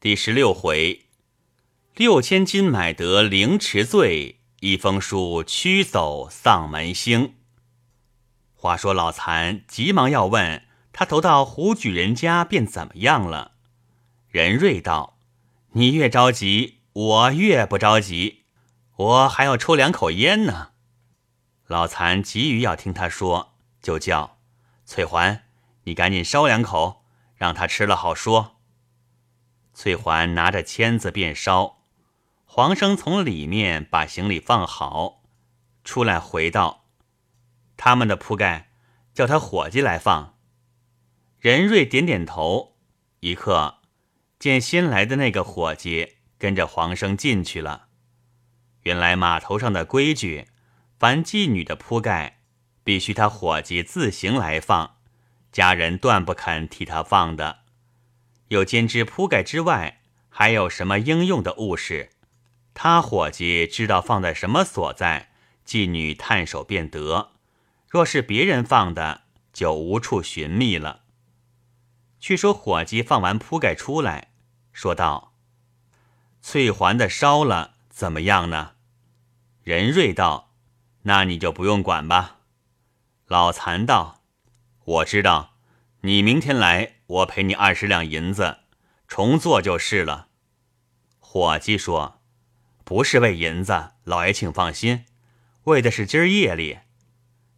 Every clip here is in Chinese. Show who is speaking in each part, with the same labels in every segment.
Speaker 1: 第十六回，六千金买得凌迟罪，一封书驱走丧门星。话说老残急忙要问他投到胡举人家便怎么样了？任瑞道：“你越着急，我越不着急，我还要抽两口烟呢。”老残急于要听他说，就叫翠环：“你赶紧烧两口，让他吃了好说。”翠环拿着签子便烧，黄生从里面把行李放好，出来回道：“他们的铺盖叫他伙计来放。”任瑞点点头，一刻见新来的那个伙计跟着黄生进去了。原来码头上的规矩，凡妓女的铺盖必须他伙计自行来放，家人断不肯替他放的。又兼知铺盖之外还有什么应用的物事，他伙计知道放在什么所在，妓女探手便得；若是别人放的，就无处寻觅了。却说伙计放完铺盖出来，说道：“翠环的烧了，怎么样呢？”任瑞道：“那你就不用管吧。”老残道：“我知道，你明天来。”我赔你二十两银子，重做就是了。伙计说：“不是为银子，老爷请放心，为的是今儿夜里。”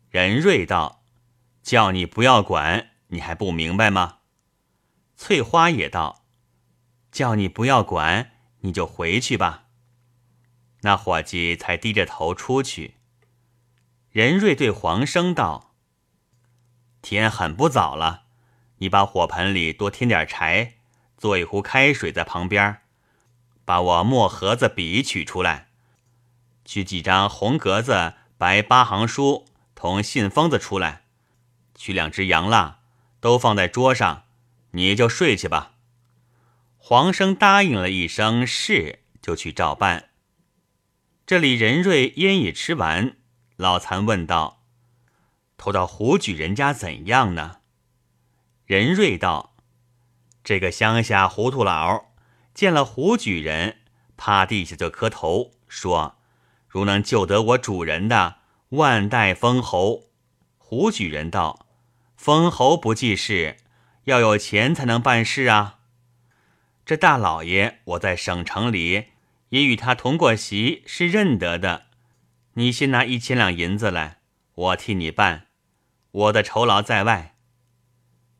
Speaker 1: 任瑞道：“叫你不要管，你还不明白吗？”翠花也道：“叫你不要管，你就回去吧。”那伙计才低着头出去。任瑞对黄生道：“天很不早了。”你把火盆里多添点柴，做一壶开水在旁边，把我墨盒子笔取出来，取几张红格子白八行书同信封子出来，取两只洋蜡，都放在桌上，你就睡去吧。黄生答应了一声是，就去照办。这里任瑞烟已吃完，老残问道：“投到胡举人家怎样呢？”任瑞道：“这个乡下糊涂佬见了胡举人，趴地下就磕头，说：‘如能救得我主人的，万代封侯。’胡举人道：‘封侯不济事，要有钱才能办事啊。’这大老爷我在省城里也与他同过席，是认得的。你先拿一千两银子来，我替你办。我的酬劳在外。”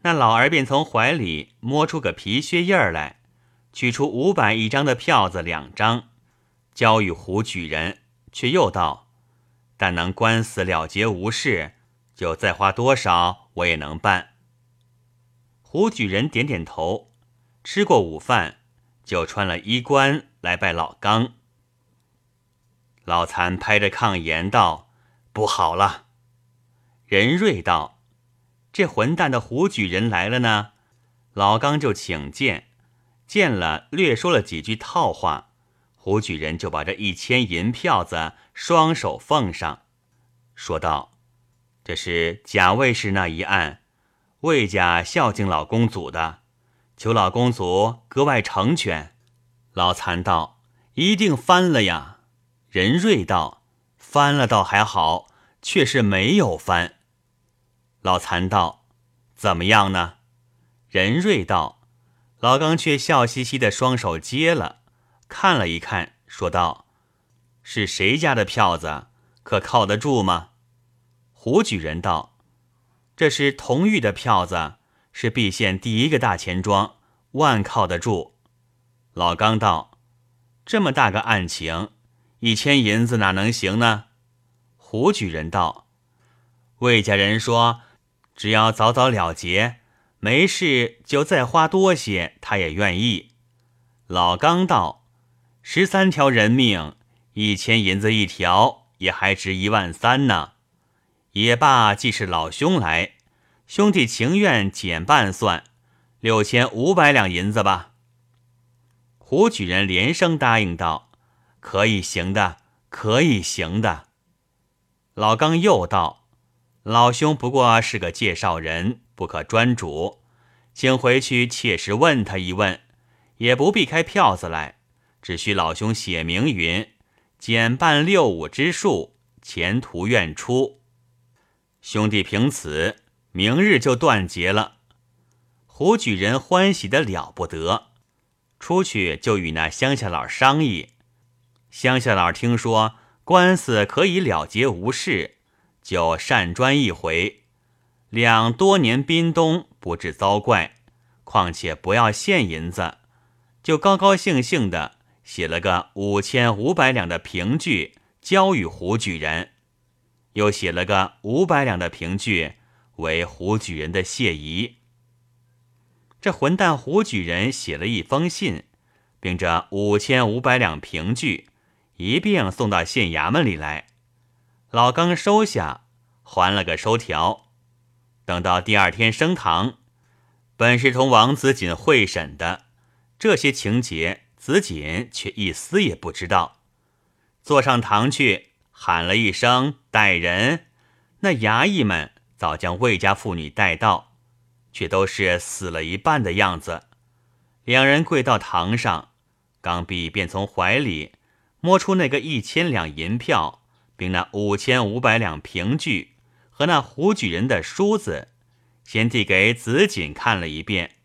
Speaker 1: 那老儿便从怀里摸出个皮靴印儿来，取出五百一张的票子两张，交与胡举人，却又道：“但能官司了结无事，就再花多少我也能办。”胡举人点点头，吃过午饭，就穿了衣冠来拜老刚。老残拍着炕言道：“不好了！”任瑞道。这混蛋的胡举人来了呢，老刚就请见，见了略说了几句套话，胡举人就把这一千银票子双手奉上，说道：“这是贾卫士那一案，魏家孝敬老公祖的，求老公祖格外成全。”老残道：“一定翻了呀。”任瑞道：“翻了倒还好，却是没有翻。”老残道：“怎么样呢？”任瑞道：“老刚却笑嘻嘻的双手接了，看了一看，说道：‘是谁家的票子？可靠得住吗？’胡举人道：‘这是同玉的票子，是毕县第一个大钱庄，万靠得住。’老刚道：‘这么大个案情，一千银子哪能行呢？’胡举人道：‘魏家人说。’”只要早早了结，没事就再花多些，他也愿意。老刚道：“十三条人命，一千银子一条，也还值一万三呢。也罢，既是老兄来，兄弟情愿减半算，六千五百两银子吧。”胡举人连声答应道：“可以行的，可以行的。”老刚又道。老兄不过是个介绍人，不可专主，请回去切实问他一问，也不必开票子来，只需老兄写明云，减半六五之数，前途愿出。兄弟凭此，明日就断结了。胡举人欢喜的了不得，出去就与那乡下佬商议。乡下佬听说官司可以了结无事，就善专一回，两多年滨东不致遭怪。况且不要现银子，就高高兴兴的写了个五千五百两的凭据交与胡举人，又写了个五百两的凭据为胡举人的谢仪。这混蛋胡举人写了一封信，并着五千五百两凭据一并送到县衙门里来。老刚收下，还了个收条。等到第二天升堂。本是同王子锦会审的，这些情节，子锦却一丝也不知道。坐上堂去，喊了一声“带人”，那衙役们早将魏家妇女带到，却都是死了一半的样子。两人跪到堂上，刚毕便从怀里摸出那个一千两银票，并那五千五百两凭据和那胡举人的梳子。先递给子锦看了一遍，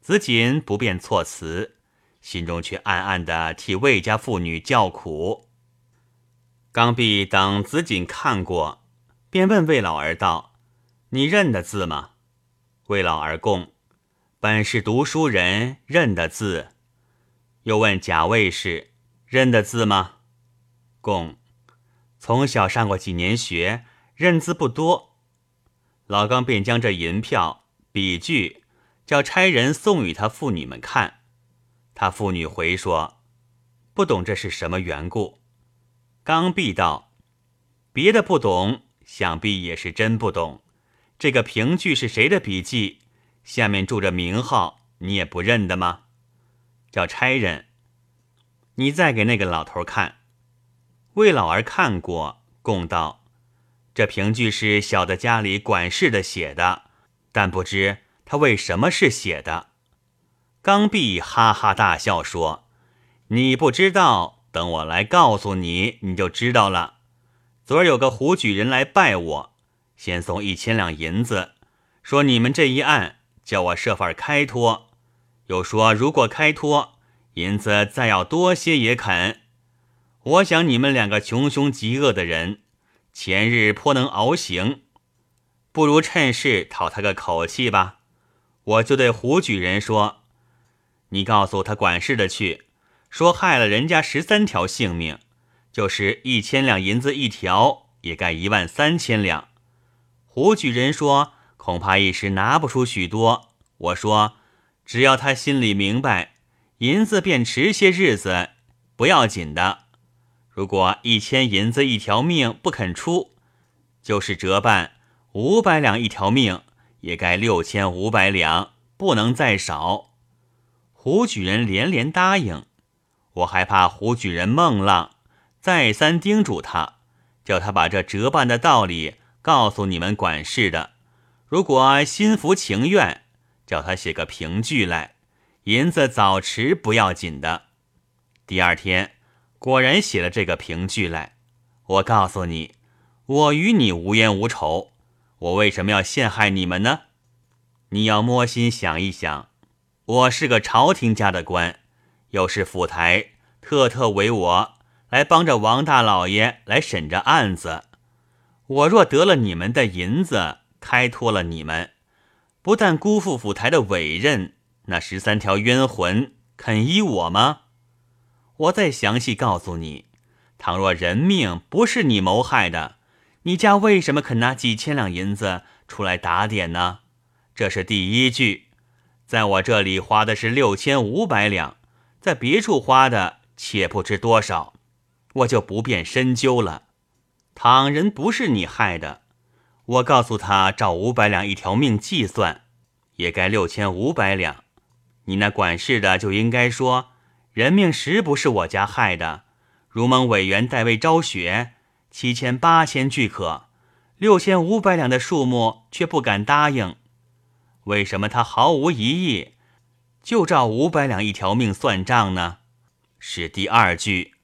Speaker 1: 子锦不便措辞，心中却暗暗的替魏家妇女叫苦。刚毕等子锦看过，便问魏老儿道：“你认得字吗？”魏老儿供：“本是读书人，认得字。”又问贾卫士：“认得字吗？”供：“从小上过几年学，认字不多。”老刚便将这银票、笔据叫差人送与他妇女们看，他妇女回说：“不懂这是什么缘故。”刚必道：“别的不懂，想必也是真不懂。这个凭据是谁的笔记？下面注着名号，你也不认得吗？”叫差人，你再给那个老头看。魏老儿看过，供道。这凭据是小的家里管事的写的，但不知他为什么是写的。刚愎哈哈大笑说：“你不知道，等我来告诉你，你就知道了。昨儿有个胡举人来拜我，先送一千两银子，说你们这一案叫我设法开脱，又说如果开脱，银子再要多些也肯。我想你们两个穷凶极恶的人。”前日颇能熬行，不如趁势讨他个口气吧。我就对胡举人说：“你告诉他管事的去，说害了人家十三条性命，就是一千两银子一条，也该一万三千两。”胡举人说：“恐怕一时拿不出许多。”我说：“只要他心里明白，银子便迟些日子，不要紧的。”如果一千银子一条命不肯出，就是折半五百两一条命，也该六千五百两，不能再少。胡举人连连答应，我还怕胡举人梦浪，再三叮嘱他，叫他把这折半的道理告诉你们管事的。如果心服情愿，叫他写个凭据来，银子早迟不要紧的。第二天。果然写了这个凭据来。我告诉你，我与你无冤无仇，我为什么要陷害你们呢？你要摸心想一想，我是个朝廷家的官，又是府台特特为我来帮着王大老爷来审这案子。我若得了你们的银子，开脱了你们，不但辜负府台的委任，那十三条冤魂肯依我吗？我再详细告诉你，倘若人命不是你谋害的，你家为什么肯拿几千两银子出来打点呢？这是第一句，在我这里花的是六千五百两，在别处花的且不知多少，我就不便深究了。倘人不是你害的，我告诉他照五百两一条命计算，也该六千五百两，你那管事的就应该说。人命实不是我家害的，如蒙委员代为昭雪，七千八千俱可，六千五百两的数目却不敢答应。为什么他毫无疑义，就照五百两一条命算账呢？是第二句。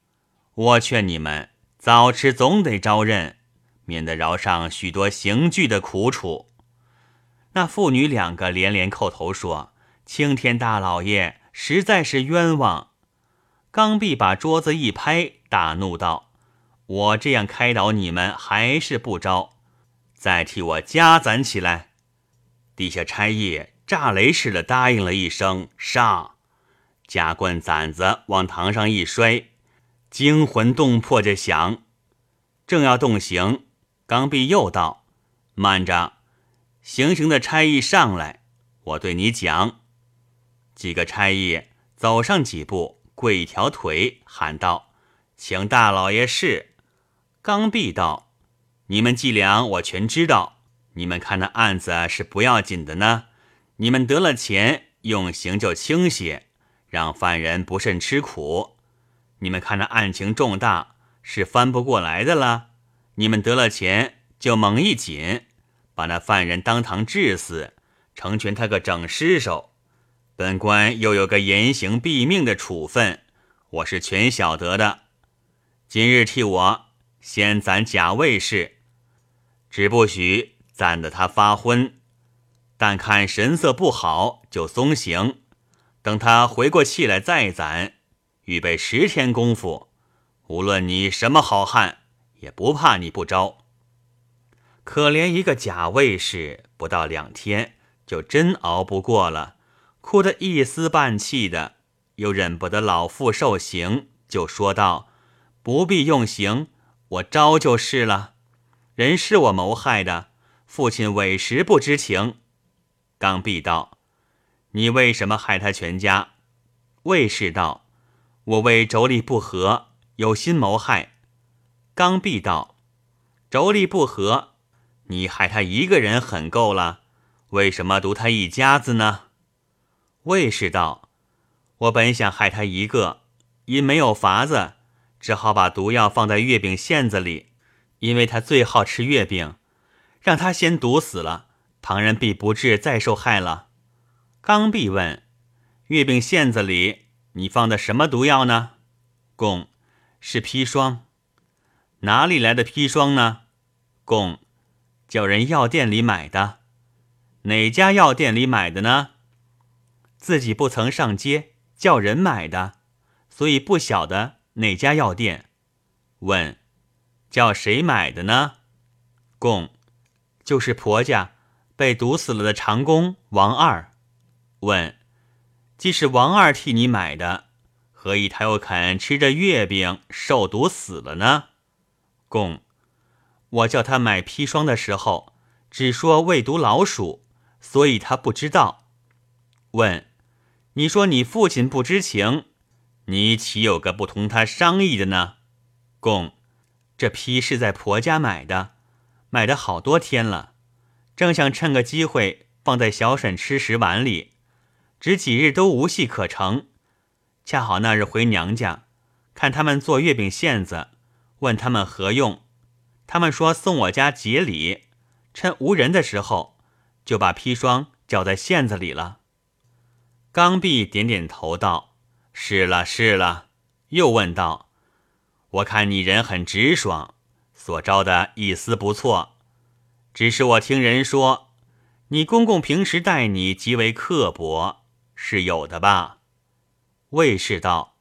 Speaker 1: 我劝你们早迟总得招认，免得饶上许多刑具的苦楚。那父女两个连连叩头说：“青天大老爷实在是冤枉！”刚愎把桌子一拍，大怒道：“我这样开导你们，还是不招？再替我加攒起来！”地下差役炸雷似的答应了一声：“上！”夹棍攒子往堂上一摔，惊魂动魄着响。正要动刑，刚愎又道：“慢着！”行刑的差役上来，我对你讲。几个差役走上几步，跪一条腿，喊道：“请大老爷试。”刚愎道：“你们伎俩我全知道。你们看那案子是不要紧的呢。你们得了钱，用刑就轻些，让犯人不甚吃苦。你们看那案情重大，是翻不过来的了。你们得了钱，就猛一紧。”把那犯人当堂治死，成全他个整尸首。本官又有个严刑毙命的处分，我是全晓得的。今日替我先攒假卫士，只不许攒得他发昏。但看神色不好，就松刑。等他回过气来再攒，预备十天功夫。无论你什么好汉，也不怕你不招。可怜一个假卫士，不到两天就真熬不过了，哭得一丝半气的，又忍不得老父受刑，就说道：“不必用刑，我招就是了。人是我谋害的，父亲委实不知情。”刚愎道：“你为什么害他全家？”卫士道：“我为妯娌不和，有心谋害。”刚愎道：“妯娌不和。”你害他一个人很够了，为什么毒他一家子呢？卫士道：“我本想害他一个，因没有法子，只好把毒药放在月饼馅子里，因为他最好吃月饼，让他先毒死了，旁人必不至再受害了。”刚愎问：“月饼馅子里你放的什么毒药呢？”供：“是砒霜。”哪里来的砒霜呢？供。叫人药店里买的，哪家药店里买的呢？自己不曾上街，叫人买的，所以不晓得哪家药店。问，叫谁买的呢？供，就是婆家被毒死了的长工王二。问，既是王二替你买的，何以他又肯吃着月饼受毒死了呢？供。我叫他买砒霜的时候，只说未毒老鼠，所以他不知道。问，你说你父亲不知情，你岂有个不同他商议的呢？供，这批是在婆家买的，买的好多天了，正想趁个机会放在小婶吃食碗里，只几日都无戏可成。恰好那日回娘家，看他们做月饼馅子，问他们何用。他们说送我家节礼，趁无人的时候，就把砒霜搅在馅子里了。刚愎点点头道：“是了，是了。”又问道：“我看你人很直爽，所招的一丝不错。只是我听人说，你公公平时待你极为刻薄，是有的吧？”魏氏道：“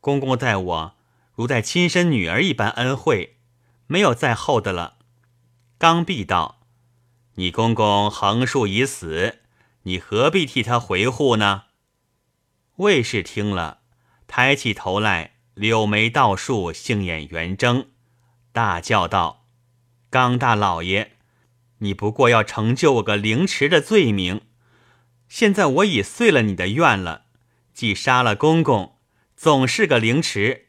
Speaker 1: 公公待我如待亲生女儿一般恩惠。”没有再厚的了。刚愎道：“你公公横竖已死，你何必替他回护呢？”卫士听了，抬起头来，柳眉倒竖，杏眼圆睁，大叫道：“刚大老爷，你不过要成就我个凌迟的罪名。现在我已遂了你的愿了，既杀了公公，总是个凌迟，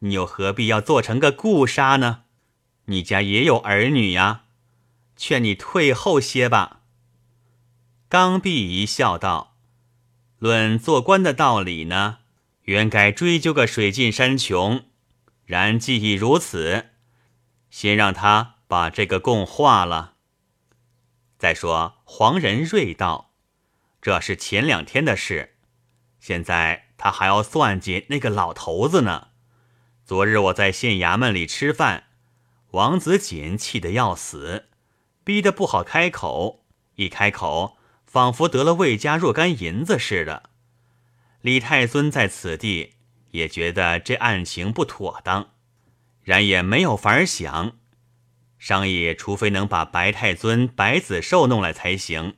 Speaker 1: 你又何必要做成个故杀呢？”你家也有儿女呀，劝你退后些吧。刚愎一笑道：“论做官的道理呢，原该追究个水尽山穷。然既已如此，先让他把这个供化了。再说黄仁瑞道，这是前两天的事，现在他还要算计那个老头子呢。昨日我在县衙门里吃饭，王子锦气得要死，逼得不好开口，一开口仿佛得了魏家若干银子似的。李太尊在此地也觉得这案情不妥当，然也没有法儿想，商议除非能把白太尊、白子寿弄来才行。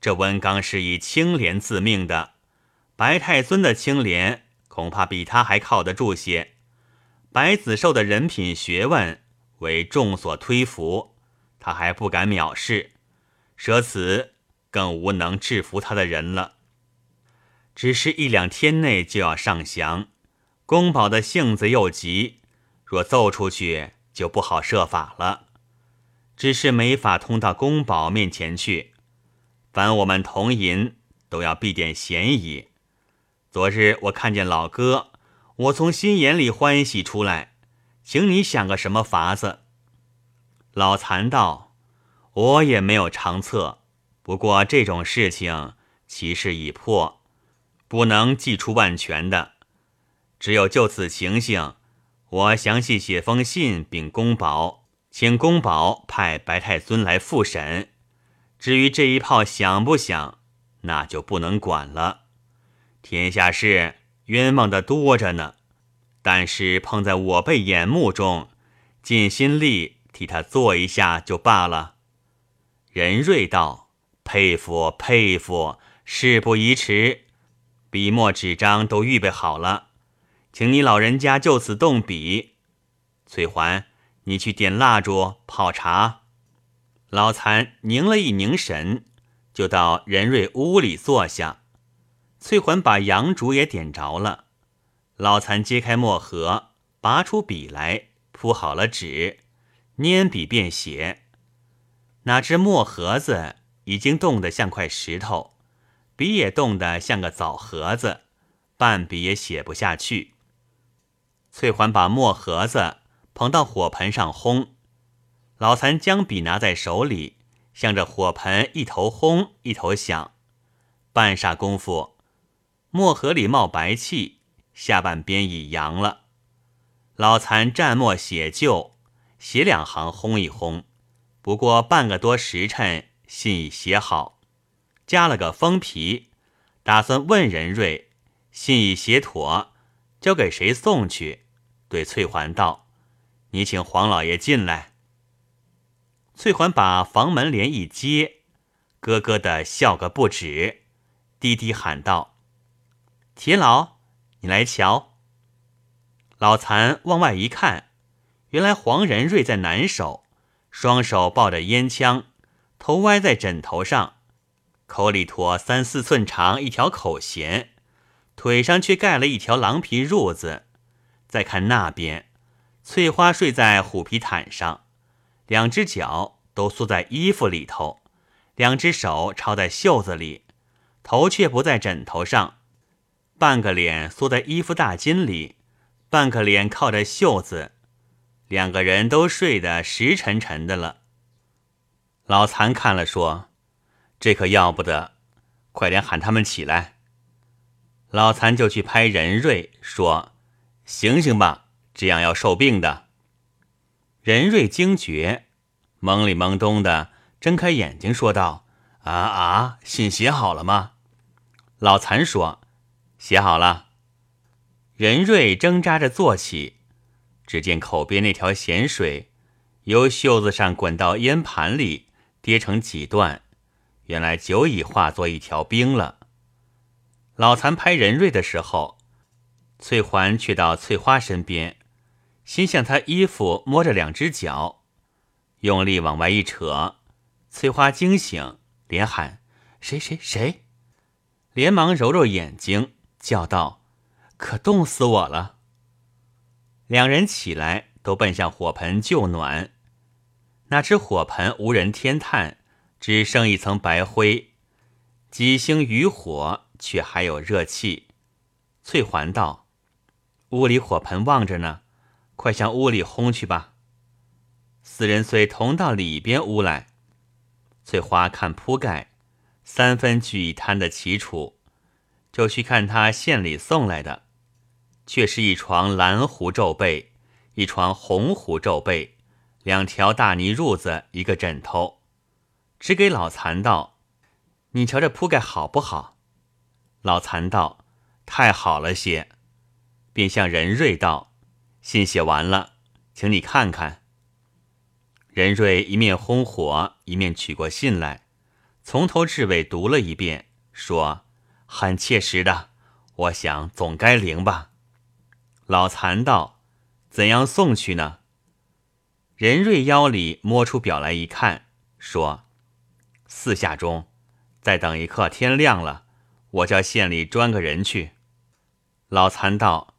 Speaker 1: 这温刚是以清廉自命的，白太尊的清廉恐怕比他还靠得住些。白子寿的人品学问为众所推服，他还不敢藐视，舍此更无能制服他的人了。只是一两天内就要上降，宫保的性子又急，若奏出去就不好设法了。只是没法通到宫保面前去，凡我们同银都要避点嫌疑。昨日我看见老哥。我从心眼里欢喜出来，请你想个什么法子？老残道：“我也没有长策，不过这种事情其事已破，不能祭出万全的。只有就此情形，我详细写封信禀公保，请公保派白太尊来复审。至于这一炮响不响，那就不能管了。天下事。”冤枉的多着呢，但是碰在我辈眼目中，尽心力替他做一下就罢了。任瑞道：“佩服佩服，事不宜迟，笔墨纸张都预备好了，请你老人家就此动笔。翠环，你去点蜡烛、泡茶。”老残凝了一凝神，就到任瑞屋里坐下。翠环把杨烛也点着了，老残揭开墨盒，拔出笔来，铺好了纸，拈笔便写。哪知墨盒子已经冻得像块石头，笔也冻得像个枣盒子，半笔也写不下去。翠环把墨盒子捧到火盆上烘，老残将笔拿在手里，向着火盆一头烘一头想，半霎功夫。墨盒里冒白气，下半边已扬了。老残蘸墨写就，写两行烘一烘，不过半个多时辰，信已写好，加了个封皮，打算问任瑞，信已写妥，交给谁送去？对翠环道：“你请黄老爷进来。”翠环把房门帘一揭，咯咯的笑个不止，低低喊道。铁老，你来瞧。老残往外一看，原来黄仁瑞在难手，双手抱着烟枪，头歪在枕头上，口里托三四寸长一条口弦，腿上却盖了一条狼皮褥子。再看那边，翠花睡在虎皮毯上，两只脚都缩在衣服里头，两只手抄在袖子里，头却不在枕头上。半个脸缩在衣服大襟里，半个脸靠着袖子，两个人都睡得实沉沉的了。老残看了说：“这可要不得，快点喊他们起来。”老残就去拍任瑞说：“醒醒吧，这样要受病的。”任瑞惊觉，懵里懵懂的睁开眼睛说道：“啊啊，信写好了吗？”老残说。写好了，任瑞挣扎着坐起，只见口边那条咸水由袖子上滚到烟盘里，跌成几段，原来久已化作一条冰了。老残拍任瑞的时候，翠环却到翠花身边，先向她衣服摸着两只脚，用力往外一扯，翠花惊醒，连喊：“谁谁谁！”连忙揉揉眼睛。叫道：“可冻死我了！”两人起来，都奔向火盆救暖。那只火盆无人添炭，只剩一层白灰，几星余火却还有热气。翠环道：“屋里火盆旺着呢，快向屋里烘去吧。”四人遂同到里边屋来。翠花看铺盖，三分聚一摊的齐楚。就去看他县里送来的，却是一床蓝狐皱被，一床红狐皱被，两条大泥褥子，一个枕头。只给老残道：“你瞧这铺盖好不好？”老残道：“太好了些。”便向任瑞道：“信写完了，请你看看。”任瑞一面烘火，一面取过信来，从头至尾读了一遍，说：“很切实的，我想总该灵吧。”老残道：“怎样送去呢？”任瑞腰里摸出表来一看，说：“四下中，再等一刻，天亮了，我叫县里专个人去。”老残道：“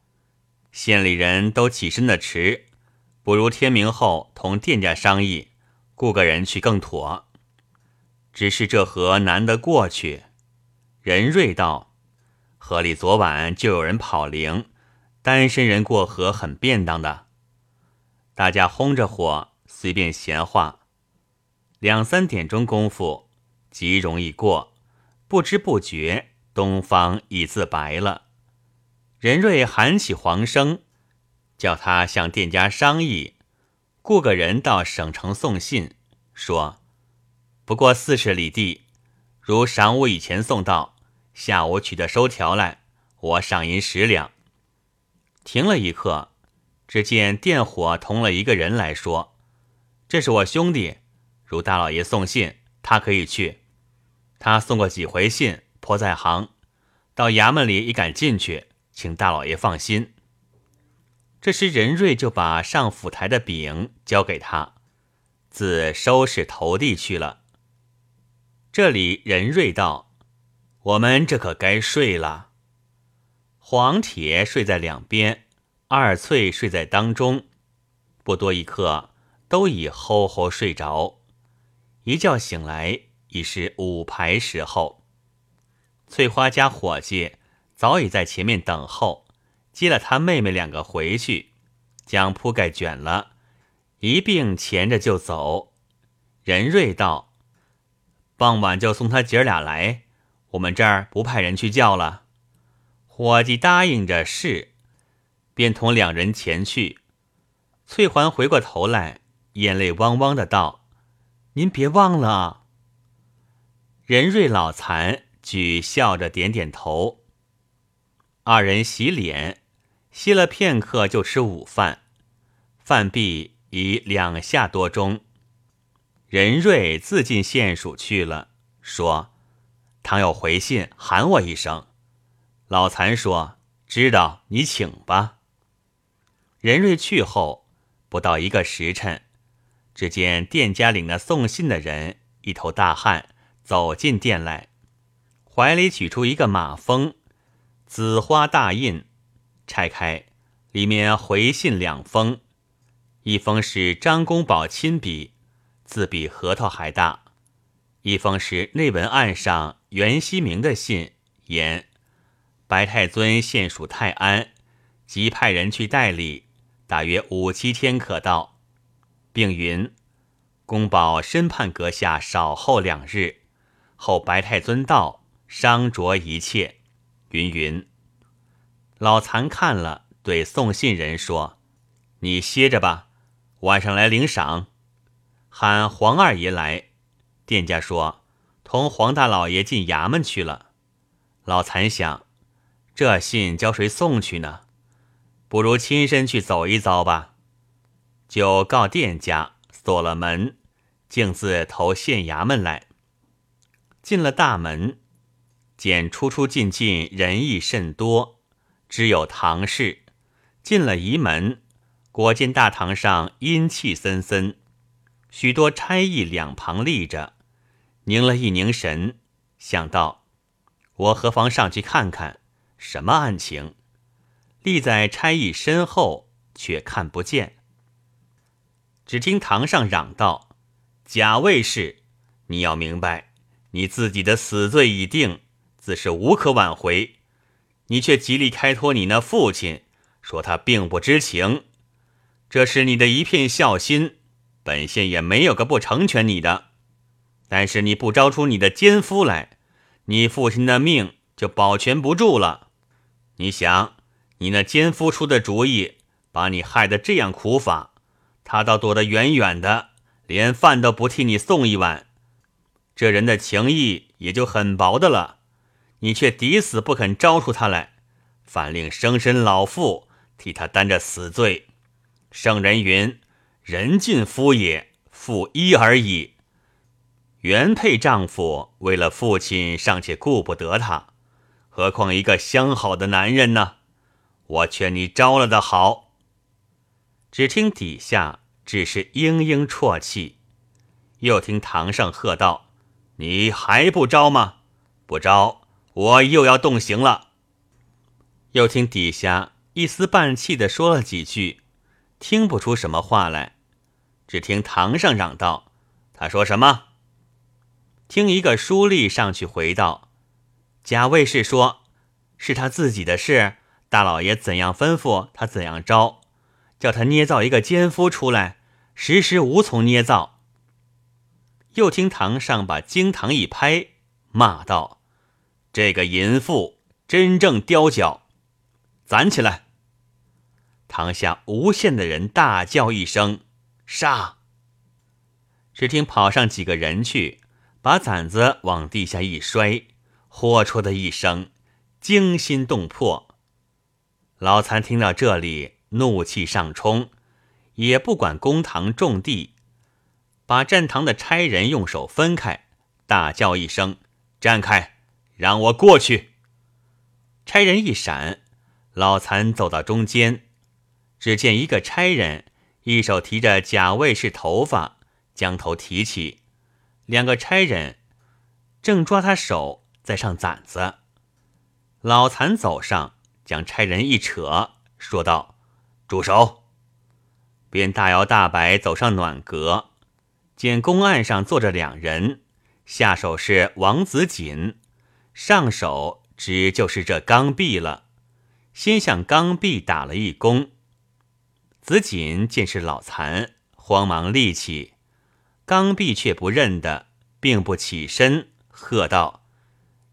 Speaker 1: 县里人都起身的迟。”不如天明后同店家商议，雇个人去更妥。只是这河难得过去。任瑞道：“河里昨晚就有人跑灵，单身人过河很便当的。”大家轰着火，随便闲话。两三点钟功夫，极容易过，不知不觉东方已自白了。任瑞喊起黄生。叫他向店家商议，雇个人到省城送信，说不过四十里地，如晌午以前送到，下午取得收条来，我赏银十两。停了一刻，只见电火同了一个人来说：“这是我兄弟，如大老爷送信，他可以去。他送过几回信，颇在行，到衙门里也敢进去，请大老爷放心。”这时，任瑞就把上府台的饼交给他，自收拾投递去了。这里，任瑞道：“我们这可该睡了。”黄铁睡在两边，二翠睡在当中。不多一刻，都已吼吼睡着。一觉醒来，已是午牌时候。翠花家伙计早已在前面等候。接了他妹妹两个回去，将铺盖卷了，一并牵着就走。任瑞道：“傍晚就送他姐俩来，我们这儿不派人去叫了。”伙计答应着是，便同两人前去。翠环回过头来，眼泪汪汪的道：“您别忘了啊。”任瑞老残举笑着点点头。二人洗脸。歇了片刻，就吃午饭。饭毕已两下多钟，任瑞自进县署去了，说：“倘有回信，喊我一声。”老残说：“知道，你请吧。”任瑞去后，不到一个时辰，只见店家领那送信的人，一头大汗，走进店来，怀里取出一个马封，紫花大印。拆开，里面回信两封，一封是张公宝亲笔，字比核桃还大；一封是内文案上袁希明的信，言白太尊现属泰安，即派人去代理，大约五七天可到，并云公宝深盼阁下少候两日，后白太尊到，商酌一切，云云。老残看了，对送信人说：“你歇着吧，晚上来领赏。喊黄二爷来。”店家说：“同黄大老爷进衙门去了。”老残想：“这信交谁送去呢？不如亲身去走一遭吧。”就告店家锁了门，径自投县衙门来。进了大门，见出出进进人亦甚多。只有堂室，进了仪门，果见大堂上阴气森森，许多差役两旁立着，凝了一凝神，想到我何妨上去看看什么案情。立在差役身后，却看不见。只听堂上嚷道：“贾卫士，你要明白，你自己的死罪已定，自是无可挽回。”你却极力开脱你那父亲，说他并不知情，这是你的一片孝心，本县也没有个不成全你的。但是你不招出你的奸夫来，你父亲的命就保全不住了。你想，你那奸夫出的主意，把你害得这样苦法，他倒躲得远远的，连饭都不替你送一碗。这人的情义也就很薄的了，你却抵死不肯招出他来，反令生身老妇替他担着死罪。圣人云：“人尽夫也，负一而已。”原配丈夫为了父亲尚且顾不得他，何况一个相好的男人呢？我劝你招了的好。只听底下只是嘤嘤啜泣，又听堂上喝道：“你还不招吗？不招，我又要动刑了。”又听底下一丝半气的说了几句。听不出什么话来，只听堂上嚷道：“他说什么？”听一个书吏上去回道：“贾卫士说，是他自己的事，大老爷怎样吩咐他怎样招，叫他捏造一个奸夫出来，时时无从捏造。”又听堂上把惊堂一拍，骂道：“这个淫妇真正刁脚，攒起来！”堂下无限的人大叫一声：“杀！”只听跑上几个人去，把攒子往地下一摔，豁出的一声，惊心动魄。老残听到这里，怒气上冲，也不管公堂种地，把站堂的差人用手分开，大叫一声：“站开，让我过去！”差人一闪，老残走到中间。只见一个差人，一手提着贾卫士头发，将头提起；两个差人正抓他手在上攒子。老残走上，将差人一扯，说道：“住手！”便大摇大摆走上暖阁，见公案上坐着两人，下手是王子锦，上手只就是这刚愎了，先向刚愎打了一躬。子锦见是老残，慌忙立起，刚愎却不认得，并不起身，喝道：“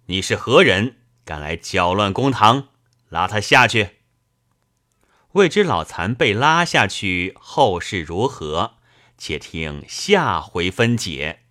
Speaker 1: 你是何人？敢来搅乱公堂？拉他下去！”未知老残被拉下去后事如何，且听下回分解。